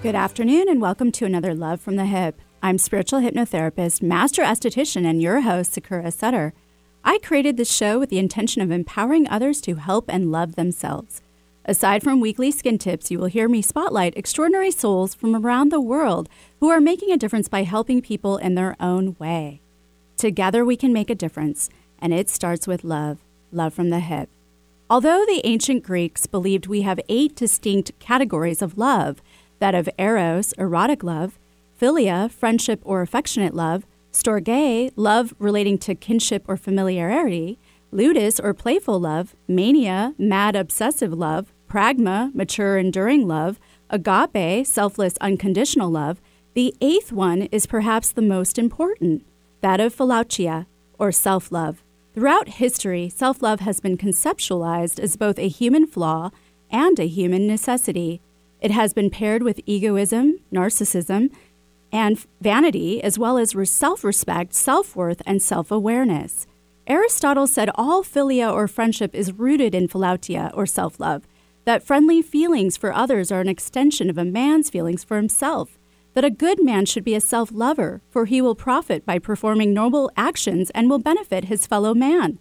Good afternoon, and welcome to another Love from the Hyp. I'm spiritual hypnotherapist, master esthetician, and your host, Sakura Sutter. I created this show with the intention of empowering others to help and love themselves. Aside from weekly skin tips, you will hear me spotlight extraordinary souls from around the world who are making a difference by helping people in their own way. Together we can make a difference, and it starts with love, love from the hip. Although the ancient Greeks believed we have eight distinct categories of love, that of eros, erotic love, philia, friendship or affectionate love, storge, love relating to kinship or familiarity, ludus or playful love, mania, mad obsessive love, pragma, mature enduring love, agape, selfless unconditional love, the eighth one is perhaps the most important, that of philautia, or self love. Throughout history, self love has been conceptualized as both a human flaw and a human necessity. It has been paired with egoism, narcissism, and vanity, as well as self respect, self worth, and self awareness. Aristotle said all philia or friendship is rooted in philautia or self love, that friendly feelings for others are an extension of a man's feelings for himself, that a good man should be a self lover, for he will profit by performing noble actions and will benefit his fellow man.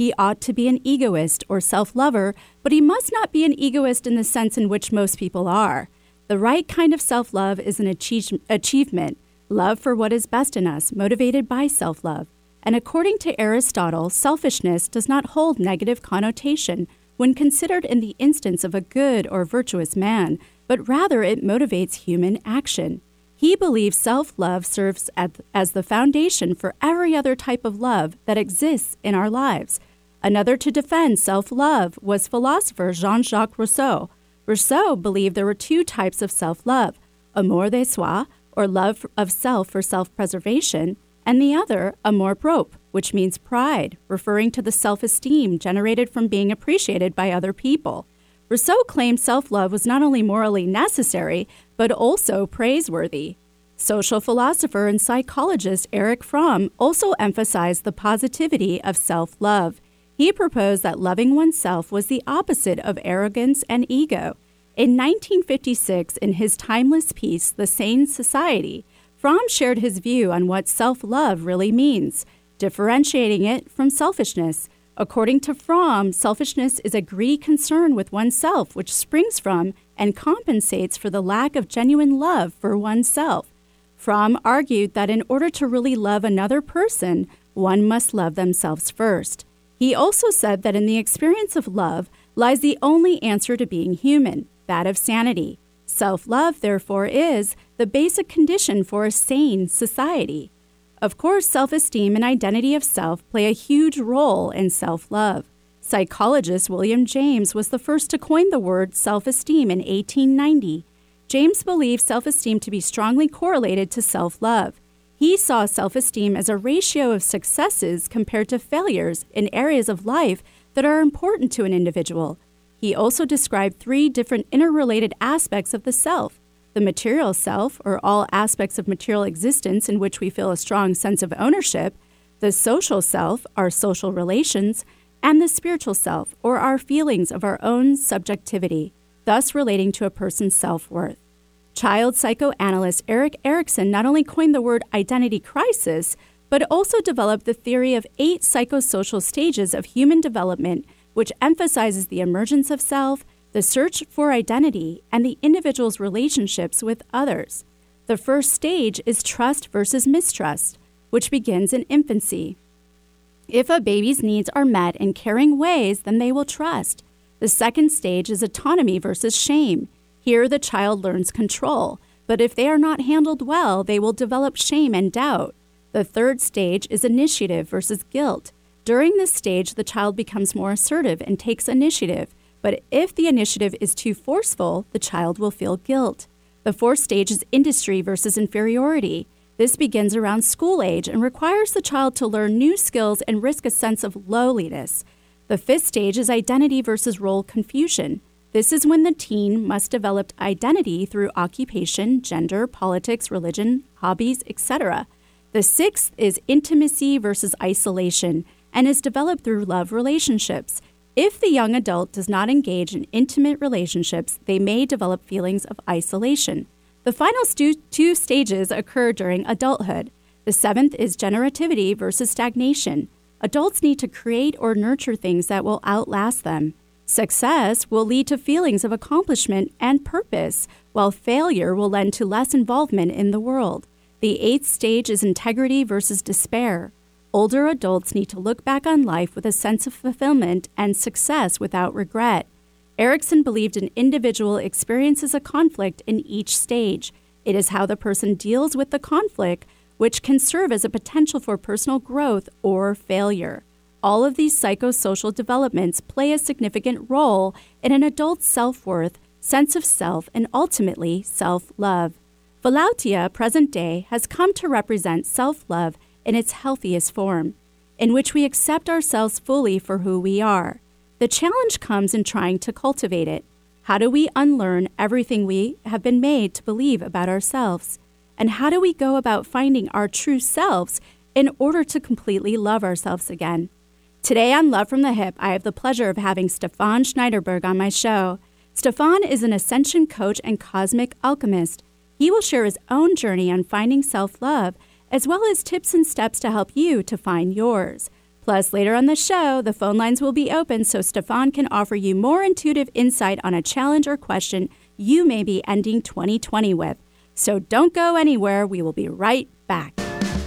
He ought to be an egoist or self lover, but he must not be an egoist in the sense in which most people are. The right kind of self love is an achieve- achievement, love for what is best in us, motivated by self love. And according to Aristotle, selfishness does not hold negative connotation when considered in the instance of a good or virtuous man, but rather it motivates human action. He believes self love serves as the foundation for every other type of love that exists in our lives. Another to defend self love was philosopher Jean Jacques Rousseau. Rousseau believed there were two types of self love amour de soi, or love of self for self preservation, and the other, amour propre, which means pride, referring to the self esteem generated from being appreciated by other people. Rousseau claimed self love was not only morally necessary, but also praiseworthy. Social philosopher and psychologist Erich Fromm also emphasized the positivity of self love. He proposed that loving oneself was the opposite of arrogance and ego. In 1956, in his timeless piece, The Sane Society, Fromm shared his view on what self love really means, differentiating it from selfishness. According to Fromm, selfishness is a greedy concern with oneself, which springs from and compensates for the lack of genuine love for oneself. Fromm argued that in order to really love another person, one must love themselves first. He also said that in the experience of love lies the only answer to being human, that of sanity. Self love, therefore, is the basic condition for a sane society. Of course, self esteem and identity of self play a huge role in self love. Psychologist William James was the first to coin the word self esteem in 1890. James believed self esteem to be strongly correlated to self love. He saw self esteem as a ratio of successes compared to failures in areas of life that are important to an individual. He also described three different interrelated aspects of the self the material self, or all aspects of material existence in which we feel a strong sense of ownership, the social self, our social relations, and the spiritual self, or our feelings of our own subjectivity, thus relating to a person's self worth. Child psychoanalyst Erik Erikson not only coined the word identity crisis, but also developed the theory of eight psychosocial stages of human development, which emphasizes the emergence of self, the search for identity, and the individual's relationships with others. The first stage is trust versus mistrust, which begins in infancy. If a baby's needs are met in caring ways, then they will trust. The second stage is autonomy versus shame. Here, the child learns control, but if they are not handled well, they will develop shame and doubt. The third stage is initiative versus guilt. During this stage, the child becomes more assertive and takes initiative, but if the initiative is too forceful, the child will feel guilt. The fourth stage is industry versus inferiority. This begins around school age and requires the child to learn new skills and risk a sense of lowliness. The fifth stage is identity versus role confusion. This is when the teen must develop identity through occupation, gender, politics, religion, hobbies, etc. The sixth is intimacy versus isolation and is developed through love relationships. If the young adult does not engage in intimate relationships, they may develop feelings of isolation. The final stu- two stages occur during adulthood. The seventh is generativity versus stagnation. Adults need to create or nurture things that will outlast them. Success will lead to feelings of accomplishment and purpose, while failure will lend to less involvement in the world. The eighth stage is integrity versus despair. Older adults need to look back on life with a sense of fulfillment and success without regret. Erikson believed an individual experiences a conflict in each stage. It is how the person deals with the conflict which can serve as a potential for personal growth or failure. All of these psychosocial developments play a significant role in an adult's self worth, sense of self, and ultimately self love. Philautia, present day, has come to represent self love in its healthiest form, in which we accept ourselves fully for who we are. The challenge comes in trying to cultivate it. How do we unlearn everything we have been made to believe about ourselves? And how do we go about finding our true selves in order to completely love ourselves again? Today on Love from the Hyp, I have the pleasure of having Stefan Schneiderberg on my show. Stefan is an ascension coach and cosmic alchemist. He will share his own journey on finding self love, as well as tips and steps to help you to find yours. Plus, later on the show, the phone lines will be open so Stefan can offer you more intuitive insight on a challenge or question you may be ending 2020 with. So don't go anywhere, we will be right back.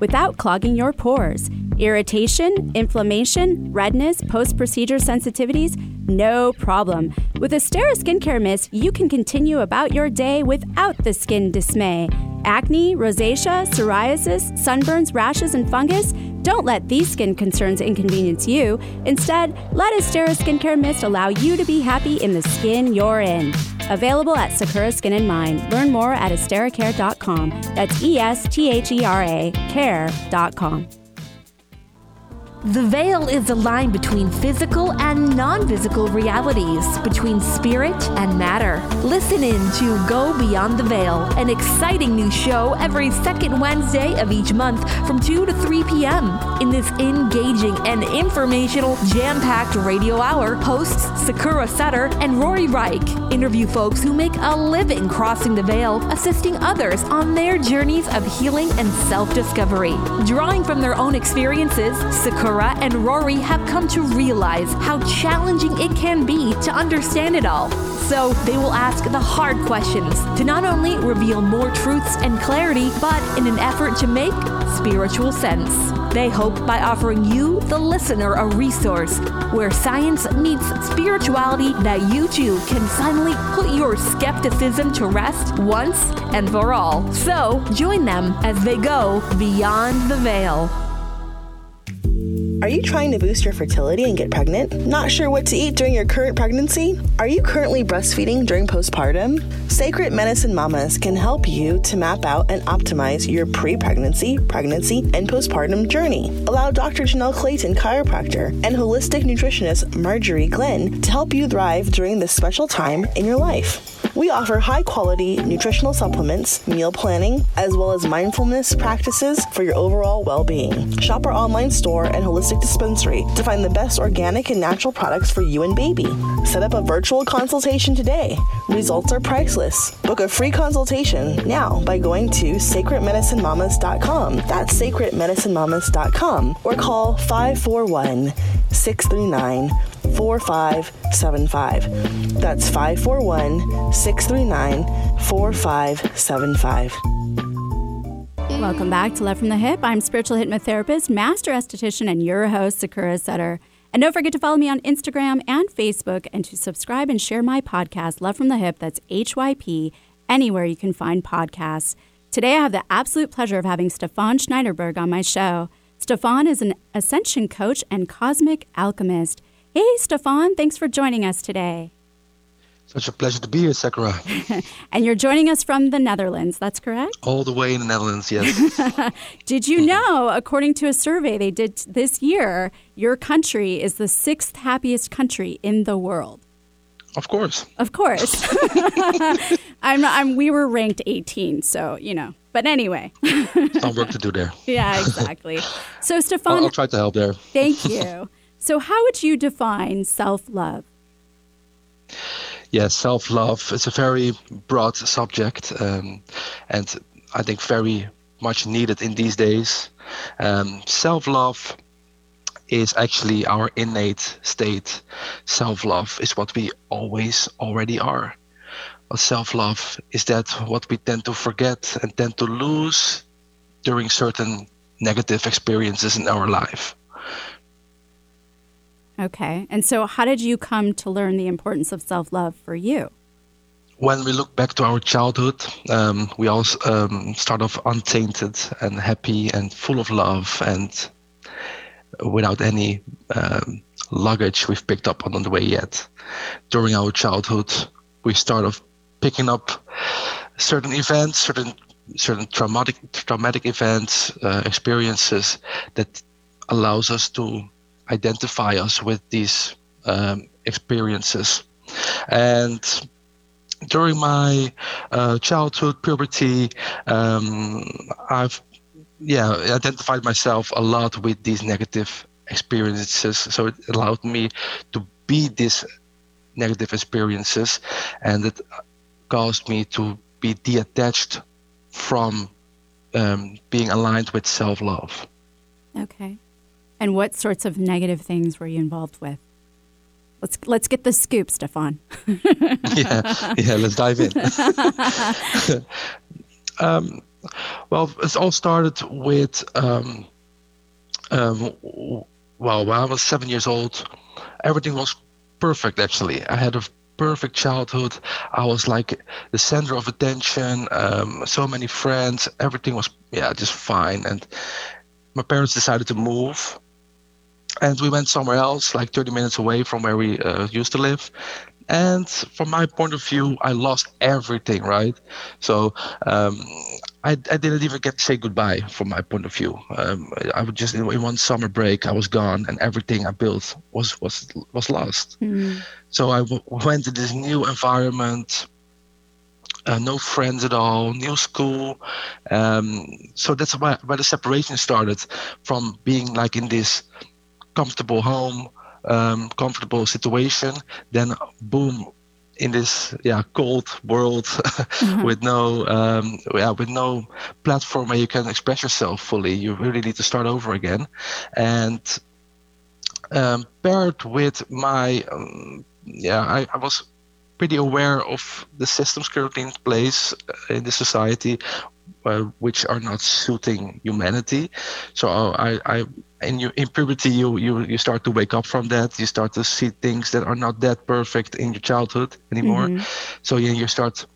without clogging your pores. Irritation, inflammation, redness, post procedure sensitivities? No problem. With Esthera Skincare Mist, you can continue about your day without the skin dismay. Acne, rosacea, psoriasis, sunburns, rashes, and fungus? Don't let these skin concerns inconvenience you. Instead, let Esthera Skincare Mist allow you to be happy in the skin you're in. Available at Sakura Skin and Mind. Learn more at estheracare.com. That's E S T H E R A care.com. The veil is the line between physical and non physical realities, between spirit and matter. Listen in to Go Beyond the Veil, an exciting new show every second Wednesday of each month from 2 to 3 p.m. In this engaging and informational, jam packed radio hour, hosts Sakura Sutter and Rory Reich interview folks who make a living crossing the veil, assisting others on their journeys of healing and self discovery. Drawing from their own experiences, Sakura Sakura and Rory have come to realize how challenging it can be to understand it all. So they will ask the hard questions to not only reveal more truths and clarity, but in an effort to make spiritual sense. They hope by offering you, the listener, a resource where science meets spirituality that you too can finally put your skepticism to rest once and for all. So join them as they go beyond the veil. Are you trying to boost your fertility and get pregnant? Not sure what to eat during your current pregnancy? Are you currently breastfeeding during postpartum? Sacred Medicine Mamas can help you to map out and optimize your pre pregnancy, pregnancy, and postpartum journey. Allow Dr. Janelle Clayton, chiropractor, and holistic nutritionist Marjorie Glenn to help you thrive during this special time in your life. We offer high quality nutritional supplements, meal planning, as well as mindfulness practices for your overall well being. Shop our online store and holistic dispensary to find the best organic and natural products for you and baby. Set up a virtual consultation today. Results are priceless. Book a free consultation now by going to sacredmedicinemamas.com. That's sacredmedicinemamas.com or call 541 639 4575. That's 541 639 4575. Welcome back to Love from the Hyp. I'm spiritual hypnotherapist, master esthetician, and your host, Sakura Sutter. And don't forget to follow me on Instagram and Facebook and to subscribe and share my podcast, Love from the Hyp, that's HYP, anywhere you can find podcasts. Today I have the absolute pleasure of having Stefan Schneiderberg on my show. Stefan is an ascension coach and cosmic alchemist. Hey, Stefan, thanks for joining us today. Such a pleasure to be here, Sakura. and you're joining us from the Netherlands, that's correct? All the way in the Netherlands, yes. did you mm-hmm. know, according to a survey they did this year, your country is the sixth happiest country in the world? Of course. Of course. I'm, I'm, we were ranked 18, so, you know. But anyway. Some work to do there. yeah, exactly. So, Stefan. I'll, I'll try to help there. thank you. So, how would you define self love? Yes, self love is a very broad subject um, and I think very much needed in these days. Um, self love is actually our innate state. Self love is what we always already are. But self love is that what we tend to forget and tend to lose during certain negative experiences in our life. Okay. And so, how did you come to learn the importance of self love for you? When we look back to our childhood, um, we all um, start off untainted and happy and full of love and without any um, luggage we've picked up on the way yet. During our childhood, we start off picking up certain events, certain certain traumatic traumatic events, uh, experiences that allows us to identify us with these um, experiences. And during my uh, childhood, puberty, um, I've yeah identified myself a lot with these negative experiences. So it allowed me to be these negative experiences, and it caused me to be detached from um, being aligned with self-love. Okay. And what sorts of negative things were you involved with? Let's let's get the scoop, Stefan. yeah, yeah. Let's dive in. um, well, it all started with um, um, well, when I was seven years old, everything was perfect. Actually, I had a perfect childhood. I was like the center of attention. Um, so many friends. Everything was yeah, just fine. And my parents decided to move and we went somewhere else, like 30 minutes away from where we uh, used to live. And from my point of view, I lost everything, right? So um, I, I, didn't even get to say goodbye from my point of view. Um, I would just in, in, one summer break, I was gone, and everything I built was was was lost. Mm. So I w- went to this new environment. Uh, no friends at all, new school. Um, so that's why, where the separation started from being like in this comfortable home, um, comfortable situation, then boom, in this yeah cold world mm-hmm. with no um, yeah with no platform where you can express yourself fully, you really need to start over again, and um, paired with my um, yeah I, I was pretty aware of the systems currently in place uh, in the society uh, which are not suiting humanity. So I, I in you in puberty you, you you start to wake up from that. You start to see things that are not that perfect in your childhood anymore. Mm-hmm. So yeah, you start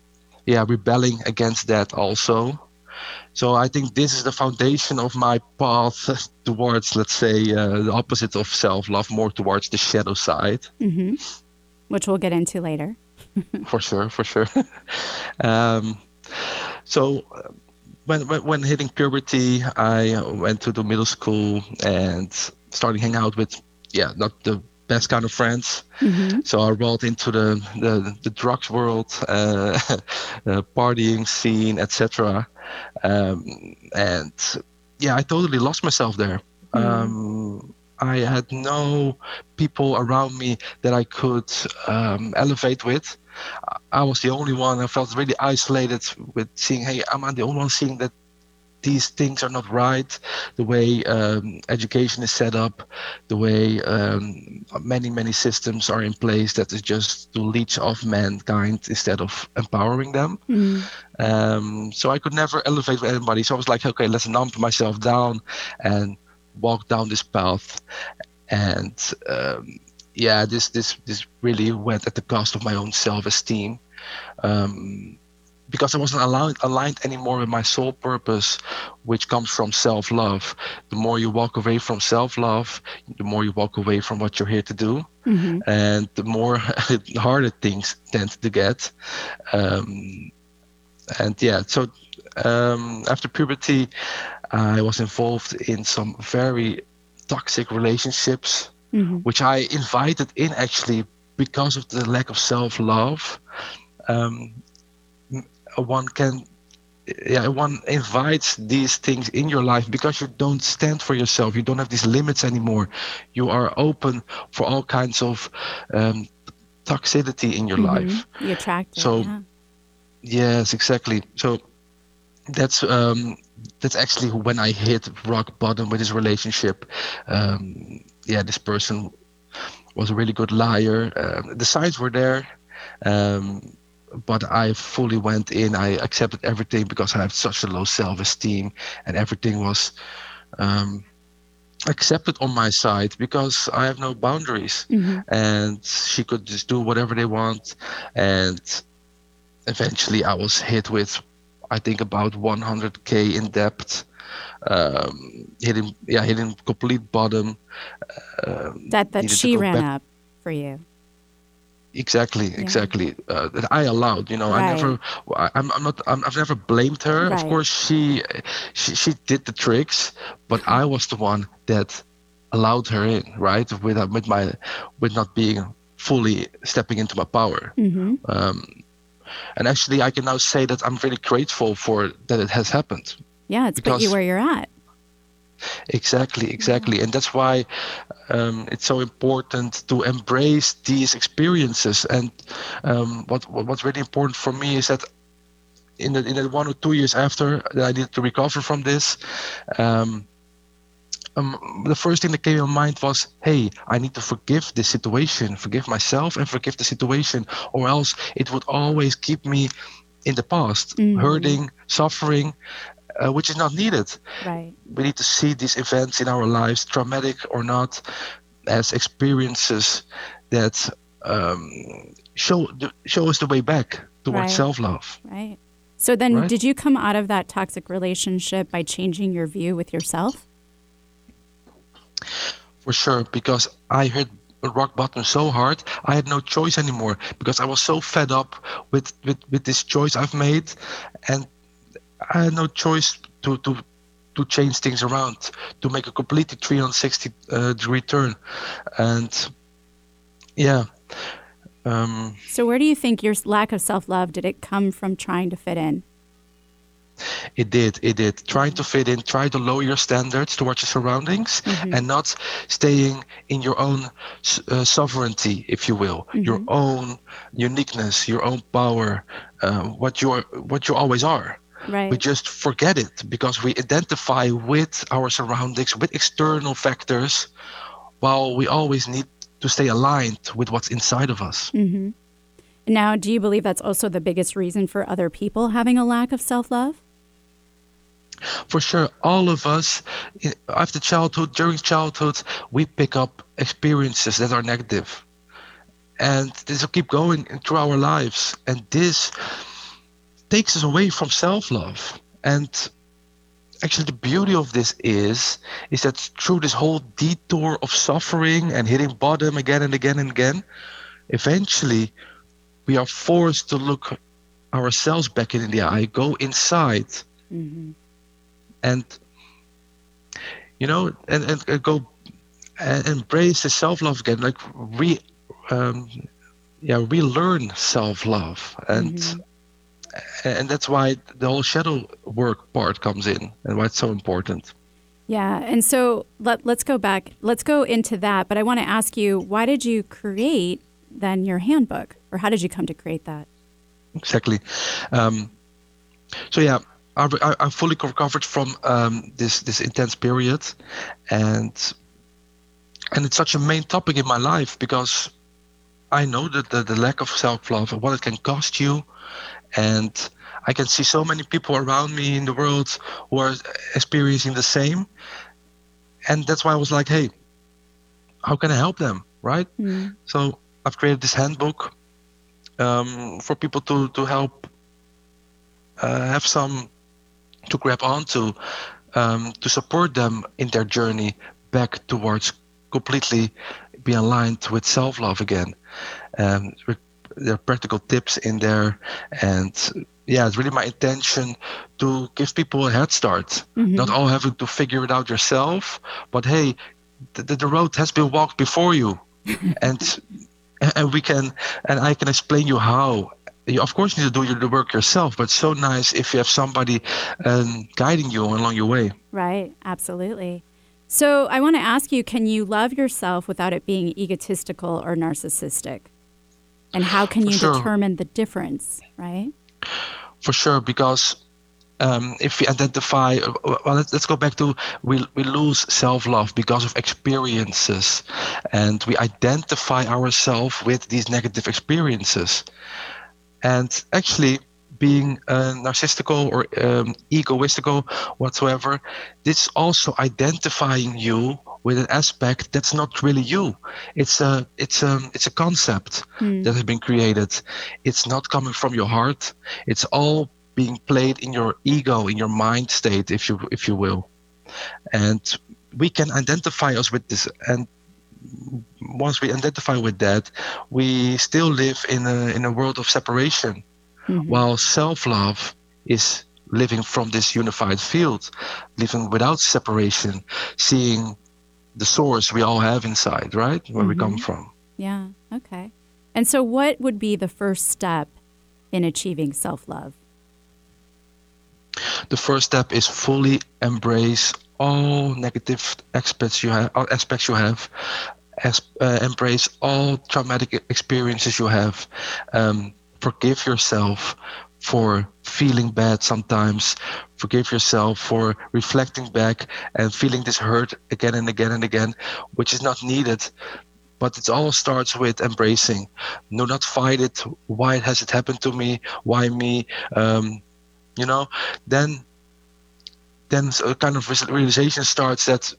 yeah rebelling against that also. So I think this is the foundation of my path towards, let's say, uh, the opposite of self-love, more towards the shadow side, mm-hmm. which we'll get into later. for sure, for sure. um, so when, when, when hitting puberty, I went to the middle school and started hanging out with yeah not the best kind of friends. Mm-hmm. So I rolled into the the, the drugs world, uh, partying scene, etc. Um, and yeah, I totally lost myself there. Mm-hmm. Um, I had no people around me that I could um, elevate with. I was the only one. I felt really isolated with seeing, hey, am I the only one seeing that these things are not right? The way um, education is set up, the way um, many, many systems are in place that is just to leech off mankind instead of empowering them. Mm. Um, so I could never elevate anybody. So I was like, okay, let's numb myself down and walk down this path. And um, yeah, this this this really went at the cost of my own self-esteem. Um, because I wasn't aligned, aligned anymore with my soul purpose, which comes from self love. The more you walk away from self love, the more you walk away from what you're here to do. Mm-hmm. And the more harder things tend to get. Um, and yeah, so um, after puberty, I was involved in some very toxic relationships, mm-hmm. which I invited in actually because of the lack of self love. Um, one can yeah one invites these things in your life because you don't stand for yourself you don't have these limits anymore you are open for all kinds of um, toxicity in your mm-hmm. life you attract so yeah. yes exactly so that's um, that's actually when i hit rock bottom with this relationship um, yeah this person was a really good liar um, the signs were there um, but I fully went in. I accepted everything because I have such a low self-esteem, and everything was um, accepted on my side because I have no boundaries, mm-hmm. and she could just do whatever they want. And eventually, I was hit with, I think, about 100k in debt. Um, hitting, yeah, hitting complete bottom. Um, that that she ran back. up for you exactly yeah. exactly uh, that i allowed you know right. i never I, am I'm not i have never blamed her right. of course she, she she did the tricks but i was the one that allowed her in right with uh, with my with not being fully stepping into my power mm-hmm. um, and actually i can now say that i'm really grateful for that it has happened yeah it's put you where you're at Exactly, exactly, and that's why um, it's so important to embrace these experiences. And um, what what's really important for me is that in the in the one or two years after that I needed to recover from this. Um, um, the first thing that came in my mind was, hey, I need to forgive this situation, forgive myself and forgive the situation, or else it would always keep me in the past, mm-hmm. hurting, suffering, uh, which is not needed. Right. We need to see these events in our lives, traumatic or not, as experiences that um, show show us the way back towards right. self love. Right. So then, right? did you come out of that toxic relationship by changing your view with yourself? For sure, because I hit rock bottom so hard, I had no choice anymore because I was so fed up with, with, with this choice I've made, and I had no choice to to to change things around to make a completely 360 uh, degree turn, and yeah. Um, so where do you think your lack of self love did it come from trying to fit in? It did. It did. Trying to fit in, try to lower your standards towards your surroundings, mm-hmm. and not staying in your own uh, sovereignty, if you will, mm-hmm. your own uniqueness, your own power, uh, what you are what you always are. Right. We just forget it because we identify with our surroundings, with external factors, while we always need to stay aligned with what's inside of us. Mm-hmm. Now, do you believe that's also the biggest reason for other people having a lack of self love? For sure, all of us after childhood, during childhood, we pick up experiences that are negative, and this will keep going through our lives. And this takes us away from self-love. And actually the beauty of this is is that through this whole detour of suffering and hitting bottom again and again and again eventually we are forced to look ourselves back in the eye go inside. Mm-hmm. and you know and, and, and go and embrace the self-love again like re um, yeah relearn self-love. And mm-hmm and that's why the whole shadow work part comes in and why it's so important. Yeah and so let, let's go back let's go into that but i want to ask you why did you create then your handbook? Or how did you come to create that? Exactly. Um, so yeah I, I, fully recovered from um, this this intense period and and it's such a main topic in my life because I know that the, the lack of self-love and what it can cost you and I can see so many people around me in the world who are experiencing the same. And that's why I was like, hey, how can I help them? Right? Mm. So I've created this handbook um, for people to, to help uh, have some to grab onto um, to support them in their journey back towards completely be aligned with self-love again. Um, there are practical tips in there, and yeah, it's really my intention to give people a head start. Mm-hmm. Not all having to figure it out yourself, but hey, the, the road has been walked before you, and and we can and I can explain you how. You of course need to do the work yourself but it's so nice if you have somebody um, guiding you along your way. Right. Absolutely. So i want to ask you can you love yourself without it being egotistical or narcissistic and how can you sure. determine the difference right? For sure because um, if we identify well let's, let's go back to we, we lose self-love because of experiences. And we identify ourselves with these negative experiences. And actually, being uh, narcissical or um, egoistical whatsoever, this also identifying you with an aspect that's not really you. It's a it's a it's a concept mm. that has been created. It's not coming from your heart. It's all being played in your ego, in your mind state, if you if you will. And we can identify us with this and once we identify with that, we still live in a in a world of separation, mm-hmm. while self-love is living from this unified field, living without separation, seeing the source we all have inside, right, where mm-hmm. we come mm-hmm. from. Yeah. Okay. And so, what would be the first step in achieving self-love? The first step is fully embrace all negative aspects you have, aspects you have, as, uh, embrace all traumatic experiences you have. Um, forgive yourself for feeling bad sometimes. Forgive yourself for reflecting back and feeling this hurt again and again and again, which is not needed. But it all starts with embracing. No, not fight it. Why has it happened to me? Why me? Um, you know, then then a kind of realization starts that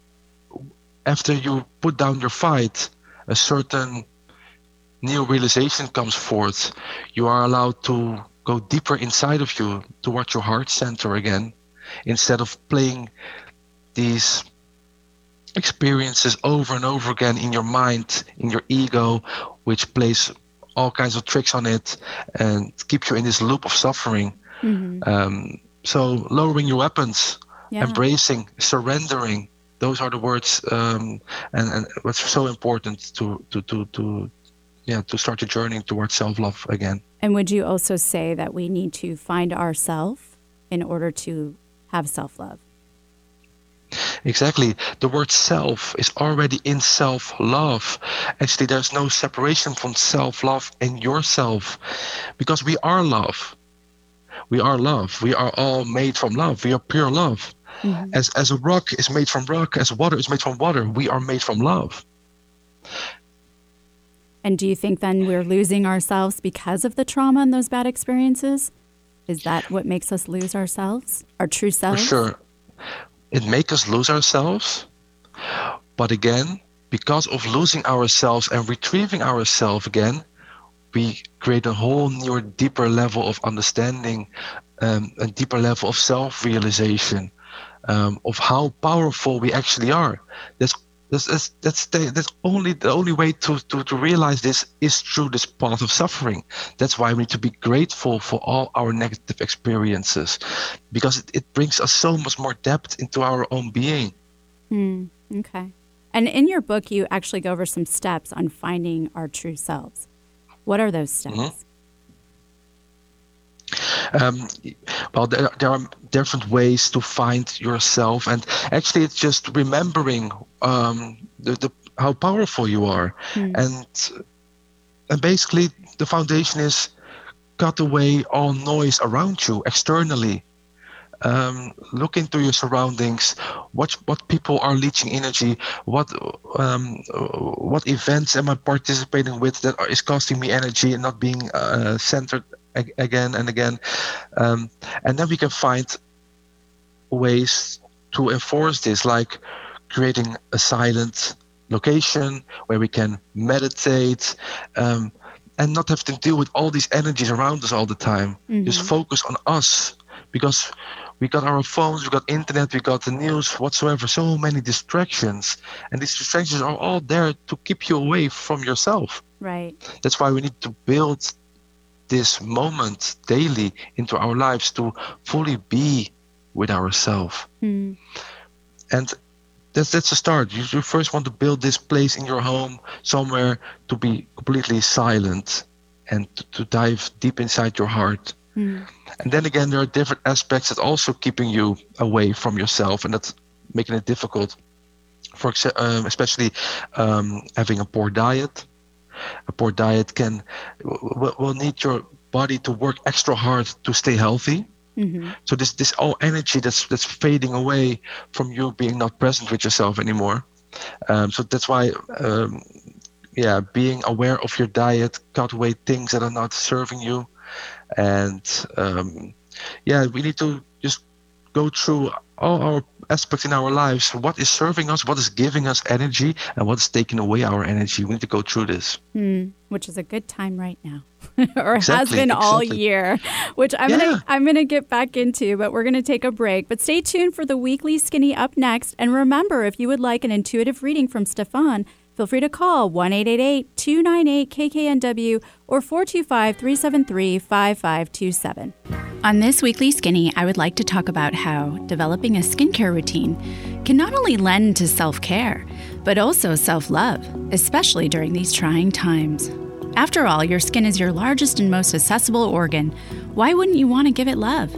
after you put down your fight, a certain new realization comes forth. You are allowed to go deeper inside of you towards your heart center again, instead of playing these experiences over and over again in your mind, in your ego, which plays all kinds of tricks on it and keeps you in this loop of suffering. Mm-hmm. Um, so lowering your weapons, yeah. embracing, surrendering, those are the words um, and, and what's so important to, to, to, to yeah to start a journey towards self-love again and would you also say that we need to find ourself in order to have self-love Exactly. The word self is already in self love. Actually, there's no separation from self love and yourself because we are love. We are love. We are all made from love. We are pure love. Mm-hmm. As as a rock is made from rock, as water is made from water, we are made from love. And do you think then we're losing ourselves because of the trauma and those bad experiences? Is that what makes us lose ourselves, our true selves? For sure. It makes us lose ourselves. But again, because of losing ourselves and retrieving ourselves again, we create a whole new, deeper level of understanding, um, a deeper level of self realization, um, of how powerful we actually are. That's that's that's that's, the, that's only the only way to, to to realize this is through this path of suffering. That's why we need to be grateful for all our negative experiences, because it, it brings us so much more depth into our own being. Hmm. okay. And in your book, you actually go over some steps on finding our true selves. What are those steps? Mm-hmm. Um, well, there, there are different ways to find yourself, and actually, it's just remembering um, the, the, how powerful you are, mm. and and basically, the foundation is cut away all noise around you externally. Um, look into your surroundings. Watch what people are leeching energy. What um, what events am I participating with that is costing me energy and not being uh, centered again and again. Um, and then we can find ways to enforce this, like creating a silent location where we can meditate um, and not have to deal with all these energies around us all the time. Mm-hmm. Just focus on us, because we got our phones, we got internet, we got the news, whatsoever. So many distractions, and these distractions are all there to keep you away from yourself. Right. That's why we need to build this moment daily into our lives to fully be with ourselves. Mm. And that's that's a start. You, you first want to build this place in your home somewhere to be completely silent and to, to dive deep inside your heart. Mm. And then again, there are different aspects that also keeping you away from yourself, and that's making it difficult. For um, especially um, having a poor diet. A poor diet can will, will need your body to work extra hard to stay healthy. hmm So this this all energy that's that's fading away from you being not present with yourself anymore. Um, so that's why, um, yeah, being aware of your diet, cut away things that are not serving you, and um, yeah, we need to just go through all our aspects in our lives. What is serving us? What is giving us energy? And what is taking away our energy? We need to go through this. Mm, which is a good time right now, or has Exactly, been all exactly. year. Which I'm Yeah. gonna I'm gonna get back into, but we're gonna take a break. But stay tuned for the weekly skinny up next. And remember, if you would like an intuitive reading from Stefan, feel free to call 1 298 KKNW or 425 373 5527. On this weekly skinny, I would like to talk about how developing a skincare routine can not only lend to self care, but also self love, especially during these trying times. After all, your skin is your largest and most accessible organ. Why wouldn't you want to give it love?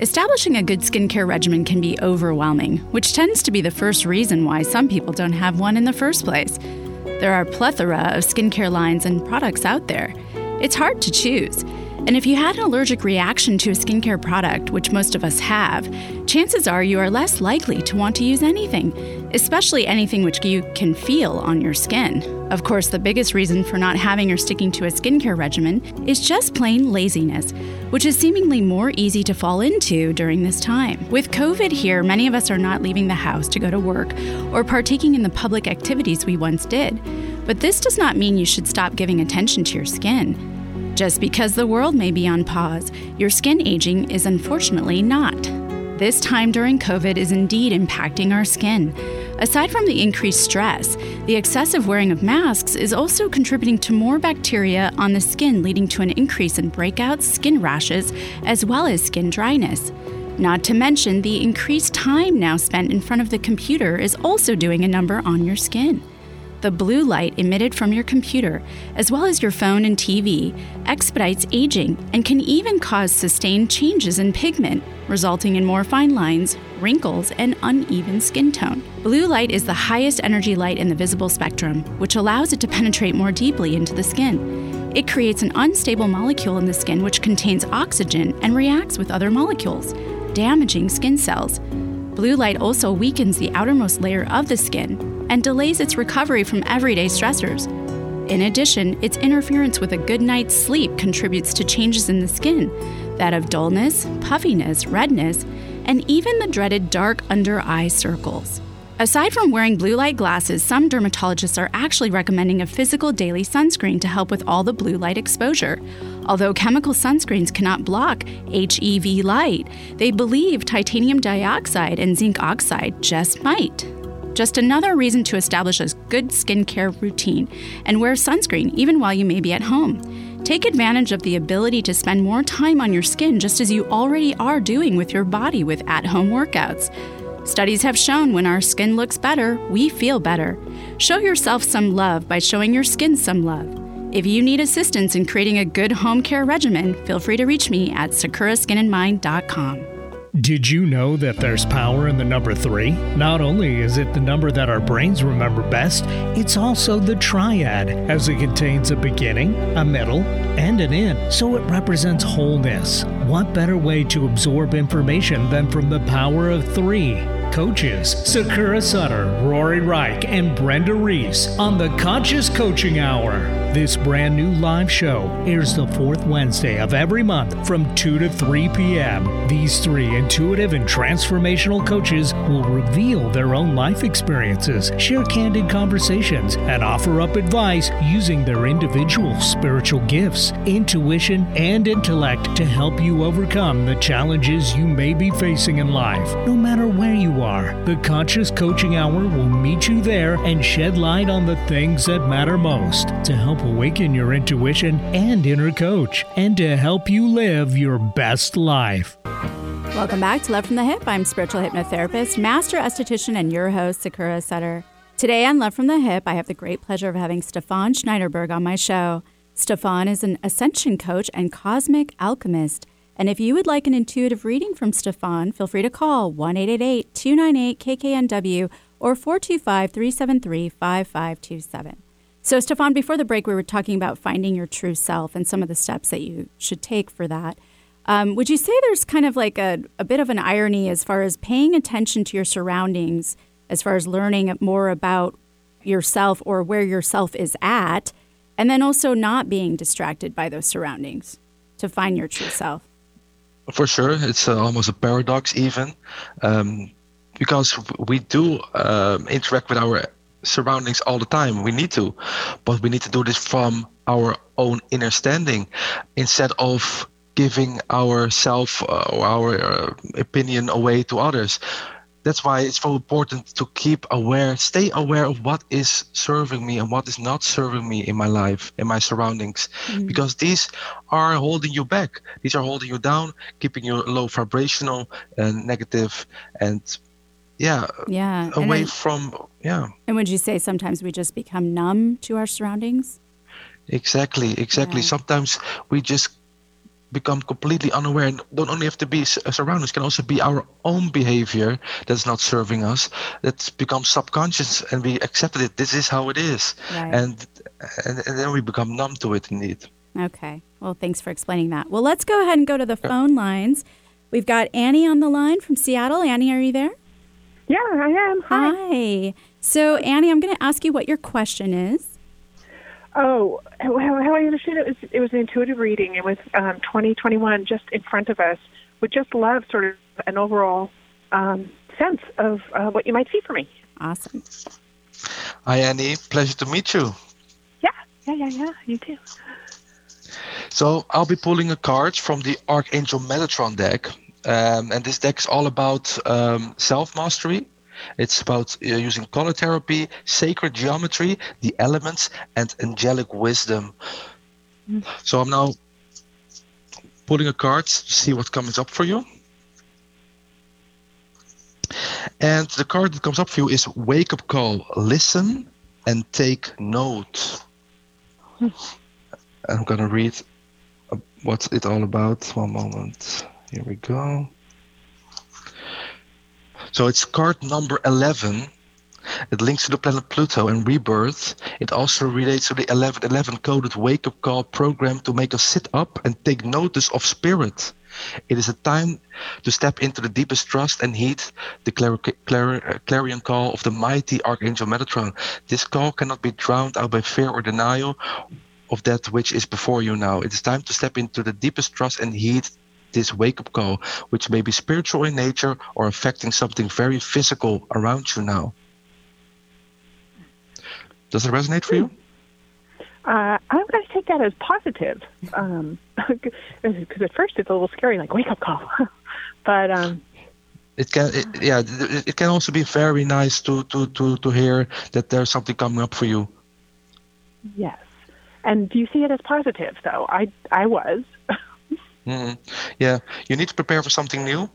Establishing a good skincare regimen can be overwhelming, which tends to be the first reason why some people don't have one in the first place. There are a plethora of skincare lines and products out there. It's hard to choose. And if you had an allergic reaction to a skincare product, which most of us have, chances are you are less likely to want to use anything, especially anything which you can feel on your skin. Of course, the biggest reason for not having or sticking to a skincare regimen is just plain laziness, which is seemingly more easy to fall into during this time. With COVID here, many of us are not leaving the house to go to work or partaking in the public activities we once did. But this does not mean you should stop giving attention to your skin. Just because the world may be on pause, your skin aging is unfortunately not. This time during COVID is indeed impacting our skin. Aside from the increased stress, the excessive wearing of masks is also contributing to more bacteria on the skin, leading to an increase in breakouts, skin rashes, as well as skin dryness. Not to mention, the increased time now spent in front of the computer is also doing a number on your skin. The blue light emitted from your computer, as well as your phone and TV, expedites aging and can even cause sustained changes in pigment, resulting in more fine lines, wrinkles, and uneven skin tone. Blue light is the highest energy light in the visible spectrum, which allows it to penetrate more deeply into the skin. It creates an unstable molecule in the skin which contains oxygen and reacts with other molecules, damaging skin cells. Blue light also weakens the outermost layer of the skin and delays its recovery from everyday stressors. In addition, its interference with a good night's sleep contributes to changes in the skin that of dullness, puffiness, redness, and even the dreaded dark under eye circles. Aside from wearing blue light glasses, some dermatologists are actually recommending a physical daily sunscreen to help with all the blue light exposure. Although chemical sunscreens cannot block HEV light, they believe titanium dioxide and zinc oxide just might. Just another reason to establish a good skincare routine and wear sunscreen even while you may be at home. Take advantage of the ability to spend more time on your skin just as you already are doing with your body with at home workouts. Studies have shown when our skin looks better, we feel better. Show yourself some love by showing your skin some love. If you need assistance in creating a good home care regimen, feel free to reach me at sakuraskinandmind.com. Did you know that there's power in the number three? Not only is it the number that our brains remember best, it's also the triad, as it contains a beginning, a middle, and an end, so it represents wholeness. What better way to absorb information than from the power of three? Coaches, Sakura Sutter, Rory Reich, and Brenda Reese on the Conscious Coaching Hour. This brand new live show airs the fourth Wednesday of every month from 2 to 3 p.m. These three intuitive and transformational coaches will reveal their own life experiences, share candid conversations, and offer up advice using their individual spiritual gifts, intuition, and intellect to help you overcome the challenges you may be facing in life. No matter where you are, the Conscious Coaching Hour will meet you there and shed light on the things that matter most to help awaken your intuition and inner coach, and to help you live your best life. Welcome back to Love from the Hyp. I'm spiritual hypnotherapist, master esthetician, and your host, Sakura Sutter. Today on Love from the Hyp, I have the great pleasure of having Stefan Schneiderberg on my show. Stefan is an ascension coach and cosmic alchemist. And if you would like an intuitive reading from Stefan, feel free to call 1 298 KKNW or 425 373 5527. So, Stefan, before the break, we were talking about finding your true self and some of the steps that you should take for that. Um, would you say there's kind of like a, a bit of an irony as far as paying attention to your surroundings, as far as learning more about yourself or where yourself is at, and then also not being distracted by those surroundings to find your true self? For sure, it's uh, almost a paradox, even um, because we do um, interact with our surroundings all the time. We need to, but we need to do this from our own inner standing, instead of giving ourself uh, or our uh, opinion away to others. That's why it's so important to keep aware, stay aware of what is serving me and what is not serving me in my life, in my surroundings, mm-hmm. because these are holding you back. These are holding you down, keeping you low vibrational and negative, and yeah yeah away then, from yeah and would you say sometimes we just become numb to our surroundings exactly exactly yeah. sometimes we just become completely unaware and don't only have to be surroundings can also be our own behavior that's not serving us that's become subconscious and we accepted it this is how it is right. and, and and then we become numb to it indeed okay well thanks for explaining that well let's go ahead and go to the phone lines we've got annie on the line from seattle annie are you there yeah, I am. Hi. Hi. So, Annie, I'm going to ask you what your question is. Oh, how, how I understand it was it was an intuitive reading. It was um, 2021 just in front of us. Would just love sort of an overall um, sense of uh, what you might see for me. Awesome. Hi, Annie. Pleasure to meet you. Yeah, yeah, yeah, yeah. You too. So I'll be pulling a card from the Archangel Metatron deck. Um, and this deck is all about um, self mastery. It's about uh, using color therapy, sacred geometry, the elements, and angelic wisdom. Mm. So I'm now pulling a card to see what comes up for you. And the card that comes up for you is Wake Up Call. Listen and take note. I'm going to read uh, what's it all about. One moment. Here we go. So it's card number 11. It links to the planet Pluto and rebirth. It also relates to the 1111 coded wake up call program to make us sit up and take notice of spirit. It is a time to step into the deepest trust and heed the clar- clar- uh, clarion call of the mighty Archangel Metatron. This call cannot be drowned out by fear or denial of that which is before you now. It is time to step into the deepest trust and heed this wake up call, which may be spiritual in nature or affecting something very physical around you now. Does it resonate for you? Uh, I'm going to take that as positive, because um, at first it's a little scary, like wake up call. but um, it can, it, yeah, it, it can also be very nice to, to, to, to hear that there's something coming up for you. Yes, and do you see it as positive? Though I I was. Mm-hmm. Yeah, you need to prepare for something new,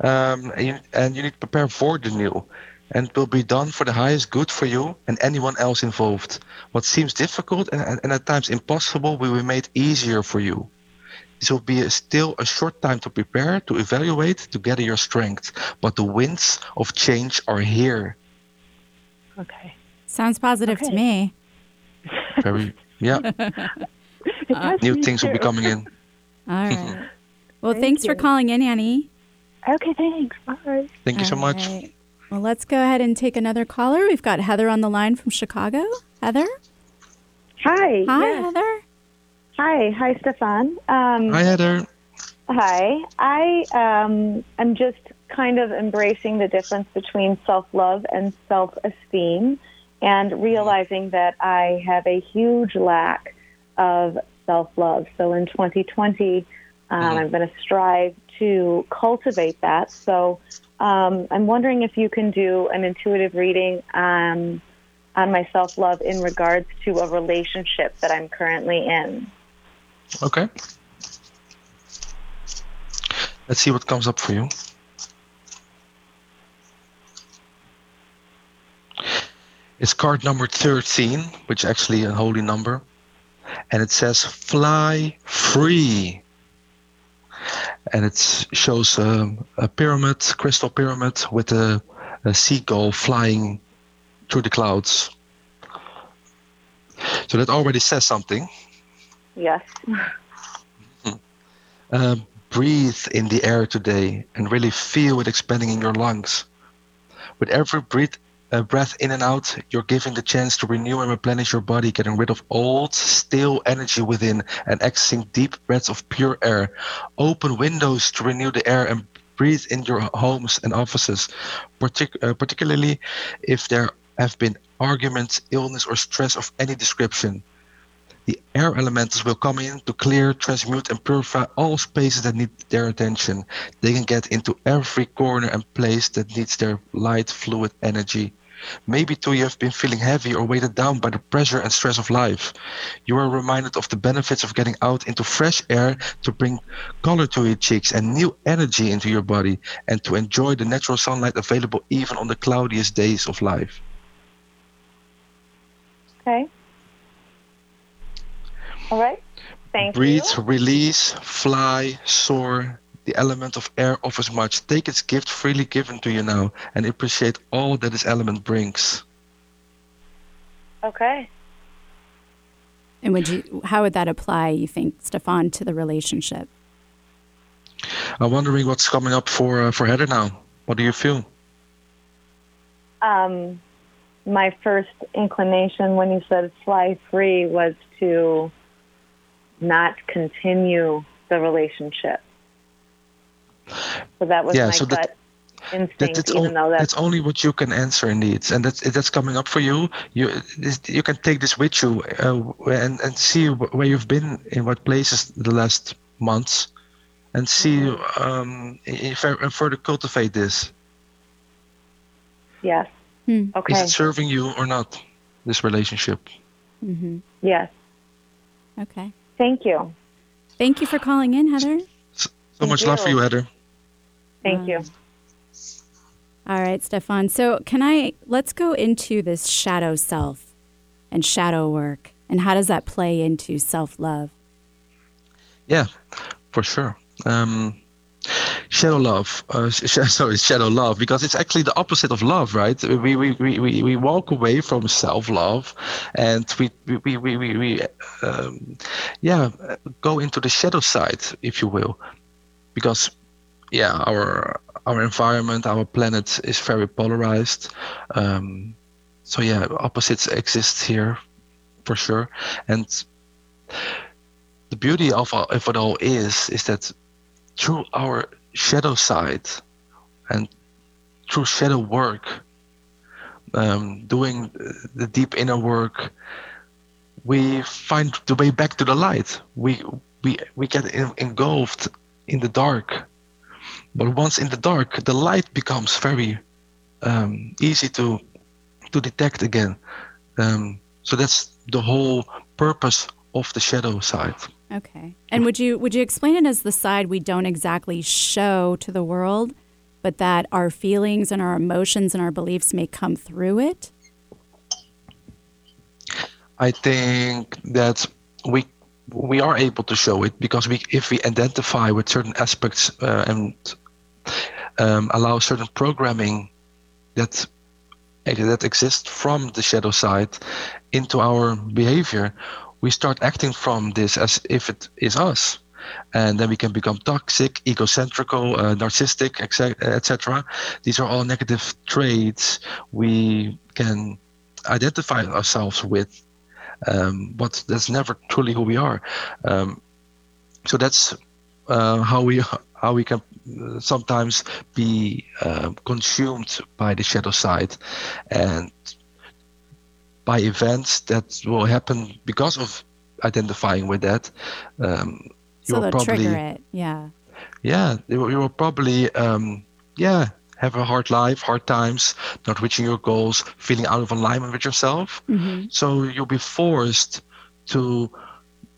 um, and, you, and you need to prepare for the new. And it will be done for the highest good for you and anyone else involved. What seems difficult and, and, and at times impossible will be made easier for you. This will be a, still a short time to prepare, to evaluate, to gather your strength. But the winds of change are here. Okay. Sounds positive okay. to me. Very, yeah. uh, new things too. will be coming in. All right. Well, Thank thanks you. for calling in, Annie. Okay, thanks. Bye. Thank you so much. Right. Well, let's go ahead and take another caller. We've got Heather on the line from Chicago. Heather? Hi. Hi, yes. Heather. Hi. Hi, Stefan. Um, Hi, Heather. Hi. I um, am just kind of embracing the difference between self love and self esteem and realizing that I have a huge lack of self love. So in 2020, um, I'm going to strive to cultivate that. So um, I'm wondering if you can do an intuitive reading um, on my self love in regards to a relationship that I'm currently in. Okay. Let's see what comes up for you. It's card number 13, which is actually a holy number. And it says fly free. And it shows um, a pyramid, crystal pyramid, with a, a seagull flying through the clouds. So that already says something. Yes. Uh, breathe in the air today and really feel it expanding in your lungs. With every breath, uh, breath in and out, you're giving the chance to renew and replenish your body, getting rid of old, stale energy within and accessing deep breaths of pure air. Open windows to renew the air and breathe in your homes and offices, partic- uh, particularly if there have been arguments, illness, or stress of any description. The air elementals will come in to clear, transmute, and purify all spaces that need their attention. They can get into every corner and place that needs their light, fluid energy. Maybe too you have been feeling heavy or weighted down by the pressure and stress of life. You are reminded of the benefits of getting out into fresh air to bring color to your cheeks and new energy into your body and to enjoy the natural sunlight available even on the cloudiest days of life. Okay. All right. Thank Breathe, you. release, fly, soar. The element of air offers much. Take its gift freely given to you now and appreciate all that this element brings. Okay. And would you how would that apply, you think, Stefan, to the relationship? I'm wondering what's coming up for uh, for Heather now. What do you feel? Um, my first inclination when you said fly free was to not continue the relationship. So that was Yeah, my so that- gut instinct, That, that's, even on- though that's, that's only what you can answer indeed, and that's that's coming up for you. You you can take this with you uh, and and see where you've been in what places the last months, and see Mm-hmm. um, if I and further cultivate this. yes. Hmm. Okay. Is it serving you or not? This relationship. Mm-hmm. yes. Okay. Thank you. Thank you for calling in, Heather. So Thank much love for you. you, Heather. Thank you. All right, Stefan. So, can I let's go into this shadow self and shadow work and how does that play into self-love? Yeah, for sure. Um, shadow love, uh, sh- sorry, shadow love, because it's actually the opposite of love, right? We we, we, we, we walk away from self love, and we we we we, we, um, yeah go into the shadow side, if you will, because yeah our our environment, our planet is very polarized. Um, so yeah, opposites exist here, for sure, and the beauty of, of it all is is that through our shadow side and through shadow work um, doing the deep inner work we find the way back to the light. We we we get en- engulfed in the dark. But once in the dark the light becomes very um, easy to to detect again. Um, so that's the whole purpose of the shadow side Okay. And would you would you explain it as the side we don't exactly show to the world, but that our feelings and our emotions and our beliefs may come through it? I think that we we are able to show it because we if we identify with certain aspects uh, and um, allow certain programming that that exists from the shadow side into our behavior, we start acting from this as if it is us. and then we can become toxic, egocentrical, uh, narcissistic, etc. These are all negative traits we can identify ourselves with, um, but that's never truly who we are. Um, so that's uh, how we how we can uh, sometimes be uh, consumed by the shadow side, and by events that will happen because of identifying with that. Um, so they'll probably, trigger it, yeah. Yeah, you will, you will probably, um, yeah, have a hard life, hard times, not reaching your goals, feeling out of alignment with yourself. Mm-hmm. So you'll be forced to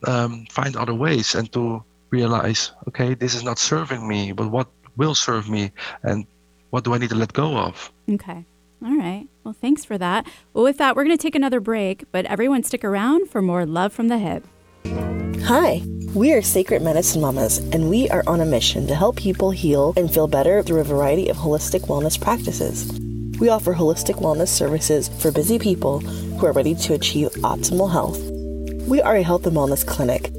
um, find other ways and to realize, okay, this is not serving me, but what will serve me, and what do I need to let go of? Okay. All right. Well, thanks for that. Well, with that, we're going to take another break, but everyone stick around for more Love from the Hyp. Hi, we are Sacred Medicine Mamas, and we are on a mission to help people heal and feel better through a variety of holistic wellness practices. We offer holistic wellness services for busy people who are ready to achieve optimal health. We are a health and wellness clinic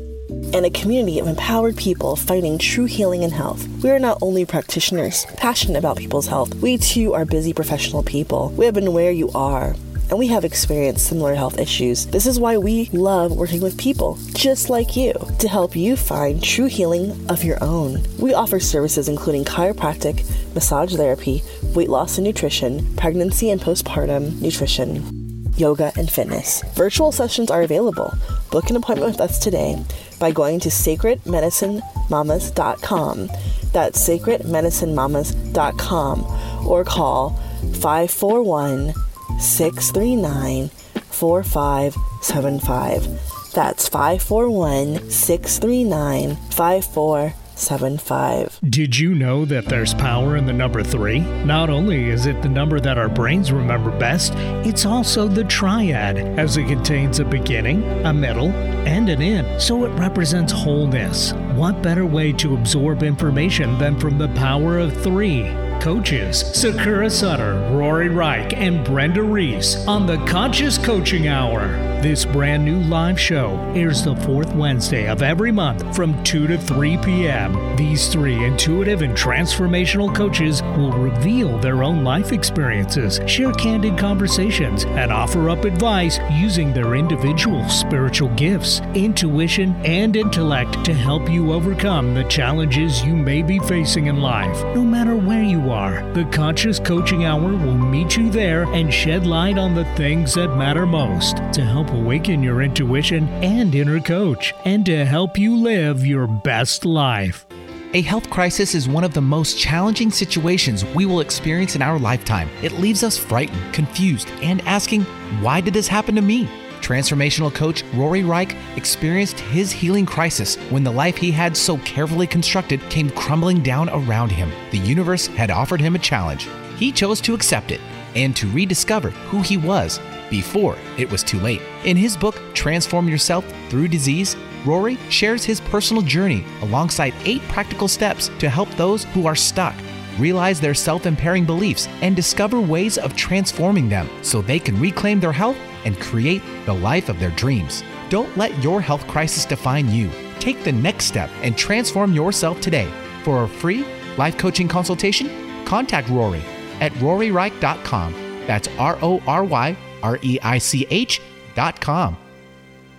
and a community of empowered people finding true healing and health. We are not only practitioners passionate about people's health, we too are busy professional people. We have been where you are. And we have experienced similar health issues. This is why we love working with people just like you to help you find true healing of your own. We offer services including chiropractic, massage therapy, weight loss and nutrition, pregnancy and postpartum nutrition, yoga, and fitness. Virtual sessions are available. Book an appointment with us today by going to sacredmedicinemamas.com. That's sacredmedicinemamas.com or call 541 639 4575. That's 541 639 5475. 75. Did you know that there's power in the number three? Not only is it the number that our brains remember best, it's also the triad, as it contains a beginning, a middle, and an end, so it represents wholeness. What better way to absorb information than from the power of three? coaches Sakura Sutter, Rory Reich, and Brenda Reese on the Conscious Coaching Hour. This brand new live show airs the fourth Wednesday of every month from 2 to 3 p.m. These three intuitive and transformational coaches will reveal their own life experiences, share candid conversations, and offer up advice using their individual spiritual gifts, intuition, and intellect to help you overcome the challenges you may be facing in life, no matter where you are. The Conscious Coaching Hour will meet you there and shed light on the things that matter most to help awaken your intuition and inner coach and to help you live your best life. A health crisis is one of the most challenging situations we will experience in our lifetime. It leaves us frightened, confused, and asking, Why did this happen to me? Transformational coach Rory Reich experienced his healing crisis when the life he had so carefully constructed came crumbling down around him. The universe had offered him a challenge. He chose to accept it and to rediscover who he was before it was too late. In his book, Transform Yourself Through Disease, Rory shares his personal journey alongside eight practical steps to help those who are stuck realize their self impairing beliefs and discover ways of transforming them so they can reclaim their health and create the life of their dreams. Don't let your health crisis define you. Take the next step and transform yourself today. For a free life coaching consultation, contact Rory at roryreich.com. That's R O R Y R E I C H.com.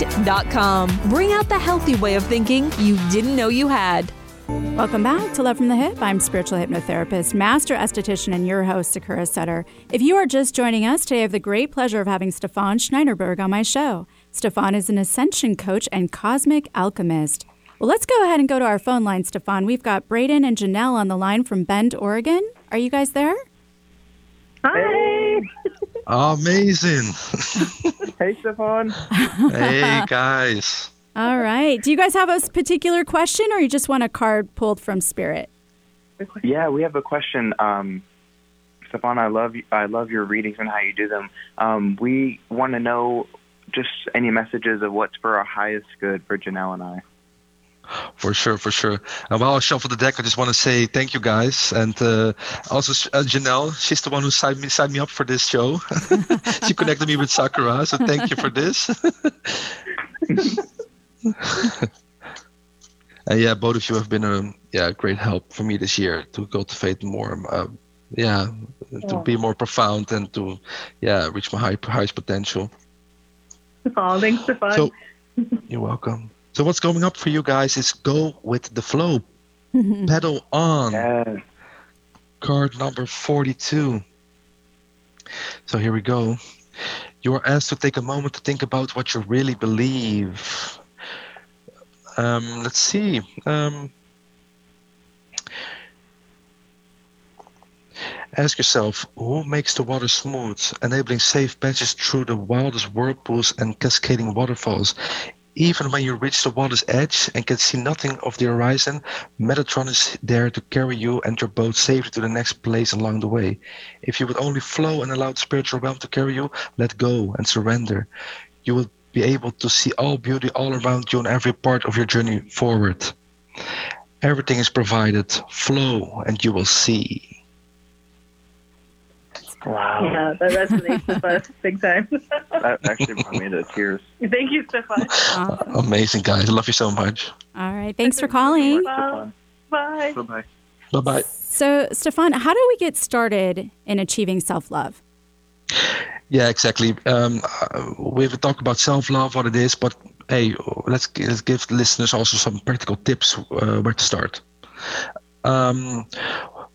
Bring out the healthy way of thinking you didn't know you had. Welcome back to Love from the Hyp. I'm spiritual hypnotherapist, master esthetician, and your host, Sakura Sutter. If you are just joining us today, I have the great pleasure of having Stefan Schneiderberg on my show. Stefan is an ascension coach and cosmic alchemist. Well, let's go ahead and go to our phone line, Stefan. We've got Braden and Janelle on the line from Bend, Oregon. Are you guys there? Hi. Amazing. hey, Stefan. hey, guys. All right. Do you guys have a particular question, or you just want a card pulled from Spirit? Yeah, we have a question. Um, Stefan, I love I love your readings and how you do them. Um, we want to know just any messages of what's for our highest good for Janelle and I. For sure, for sure. And while I shuffle the deck, I just want to say thank you guys, and uh, also uh, Janelle. She's the one who signed me signed me up for this show. she connected me with Sakura, so thank you for this. and yeah, both of you have been a yeah great help for me this year to cultivate more. Uh, yeah, to be more profound and to yeah reach my high, highest potential. Oh, thanks, Stefan. So, you're welcome. So what's coming up for you guys is go with the flow. Pedal on. Yeah. Card number 42. So here we go. You are asked to take a moment to think about what you really believe. Um, let's see. Um, ask yourself who makes the water smooth, enabling safe passage through the wildest whirlpools and cascading waterfalls. Even when you reach the water's edge and can see nothing of the horizon, Metatron is there to carry you and your boat safely to the next place along the way. If you would only flow and allow the spiritual realm to carry you, let go and surrender. You will be able to see all beauty all around you on every part of your journey forward. Everything is provided. Flow and you will see. Wow. Yeah, that resonates with us big time. That actually brought me to tears. Thank you, Stefan. Awesome. Amazing, guys. I love you so much. All right. Thanks for calling. Bye. Bye. Bye bye. Bye bye. So, Stefan, how do we get started in achieving self love? Yeah, exactly. Um, uh, we've talked about self-love, what it is, but hey, let's let's give the listeners also some practical tips uh, where to start. Um,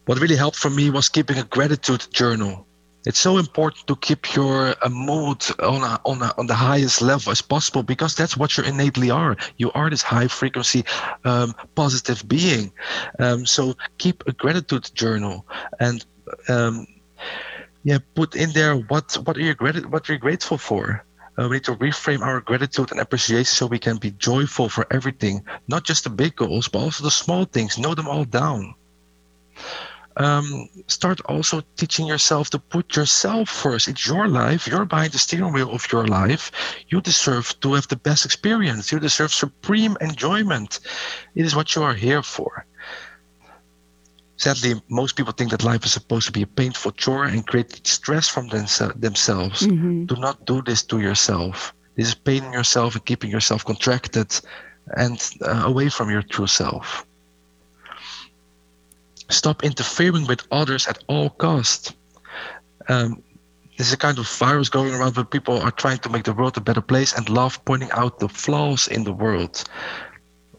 what really helped for me was keeping a gratitude journal. It's so important to keep your uh, mood on a, on a, on the highest level as possible because that's what you innately are. You are this high frequency, um, positive being. Um, so keep a gratitude journal and um, yeah, put in there what what are you grat- what are you grateful for. Uh, we need to reframe our gratitude and appreciation so we can be joyful for everything, not just the big goals, but also the small things. Know them all down. Um, start also teaching yourself to put yourself first. It's your life. You're behind the steering wheel of your life. You deserve to have the best experience. You deserve supreme enjoyment. It is what you are here for. Sadly, most people think that life is supposed to be a painful chore and create stress from themse- themselves. Mhm. Do not do this to yourself. This is paining yourself and keeping yourself contracted and uh, away from your true self. Stop interfering with others at all cost. Um, there's a kind of virus going around where people are trying to make the world a better place and love pointing out the flaws in the world.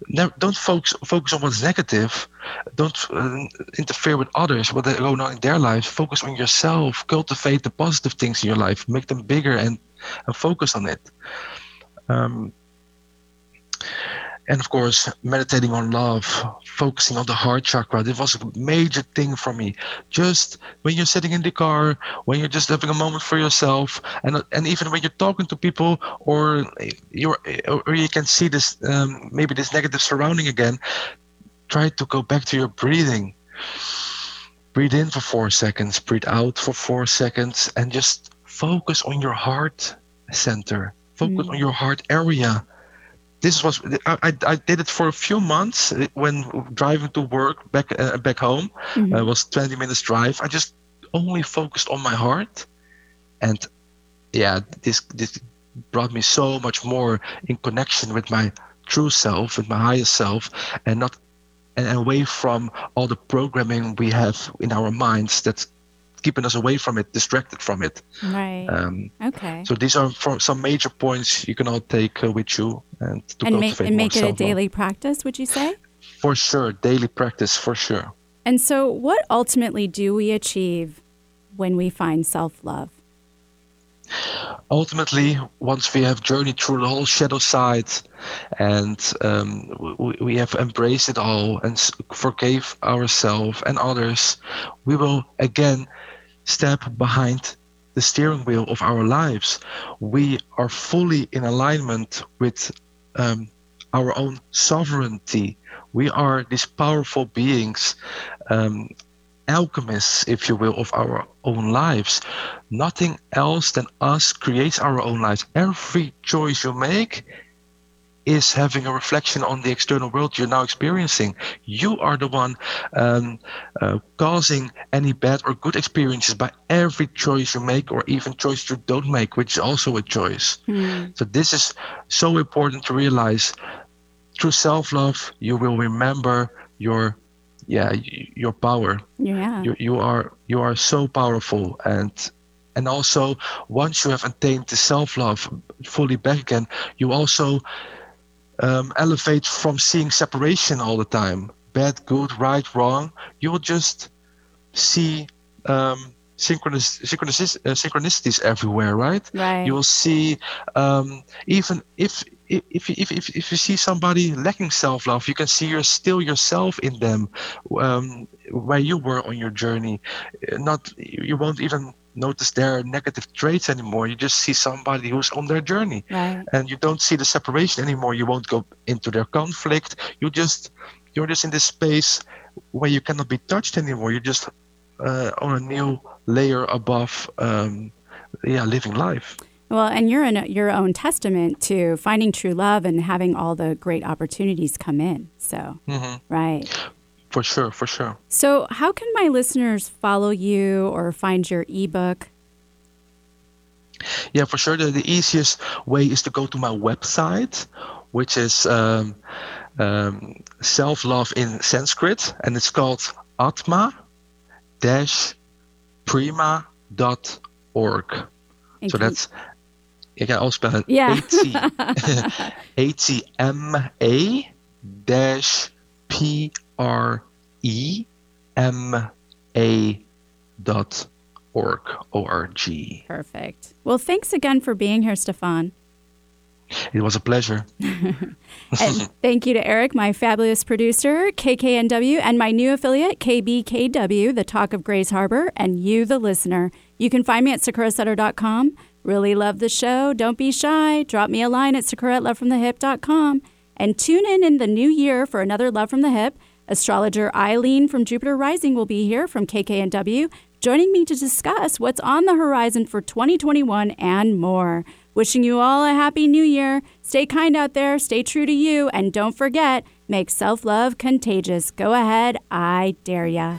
Never, don't focus focus on what's negative. Don't uh, interfere with others, what they're going on in their lives. Focus on yourself. Cultivate the positive things in your life. Make them bigger and, and focus on it. Um, and of course, meditating on love, focusing on the heart chakra. This was a major thing for me. Just when you're sitting in the car, when you're just having a moment for yourself, and and even when you're talking to people, or you're or you can see this um, maybe this negative surrounding again. Try to go back to your breathing. Breathe in for four seconds. Breathe out for four seconds, and just focus on your heart center. Focus on your heart area this was I, I, did it for a few months when driving to work back uh, back home. Mhm. Uh, it was 20 minutes drive. I just only focused on my heart, and yeah, this this brought me so much more in connection with my true self, with my higher self, and not and away from all the programming we have in our minds that's keeping us away from it, distracted from it. Right. Um, okay. so these are some major points you can all take uh, with you and to and make and make it a self-love. daily practice, would you say? For sure, daily practice for sure. And so, what ultimately do we achieve when we find self love? Ultimately, once we have journeyed through the whole shadow side, and um, we, we have embraced it all and forgave ourselves and others, we will again step behind the steering wheel of our lives. We are fully in alignment with um, our own sovereignty. We are these powerful beings, um, alchemists, if you will, of our own lives. Nothing else than us creates our own lives. Every choice you make is having a reflection on the external world you're now experiencing. You are the one um, uh, causing any bad or good experiences by every choice you make, or even choice you don't make, which is also a choice. Mm. So this is so important to realize. Through self-love, you will remember your yeah your power yeah you, you are you are so powerful and and also once you have attained the self-love fully back again you also um, elevate from seeing separation all the time. Bad good right wrong. You'll just see um, synchronis- uh, synchronicities everywhere right? Right. You'll see um, even if if, if, if, if you see somebody lacking self-love you can see you're still yourself in them um, where you were on your journey. Not you won't even notice their negative traits anymore. You just see somebody who's on their journey. Right. And you don't see the separation anymore. You won't go into their conflict. You just you're just in this space where you cannot be touched anymore. You're just uh, on a new layer above um, yeah, living life. Well, and you're in your own testament to finding true love and having all the great opportunities come in. So, mm-hmm. right. For sure, for sure. So, how can my listeners follow you or find your ebook? Yeah, for sure. The, the easiest way is to go to my website, which is um, um, self love in Sanskrit, and it's called atma prema.org. So that's, you can also spell it yeah. A T M A dash P R E M A dot org O R G. Perfect. Well, thanks again for being here, Stefan. It was a pleasure. and thank you to Eric, my fabulous producer, KKNW, and my new affiliate, KBKW, the Talk of Grays Harbor, and you, the listener. You can find me at sakurasutter.com. Really love the show. Don't be shy. Drop me a line at sakura at lovefromthehip.com. And tune in in the new year for another Love from the Hyp. Astrologer Eileen from Jupiter Rising will be here from KKNW, joining me to discuss what's on the horizon for 2021 and more. Wishing you all a happy new year. Stay kind out there, stay true to you, and don't forget, make self love contagious. Go ahead, I dare ya.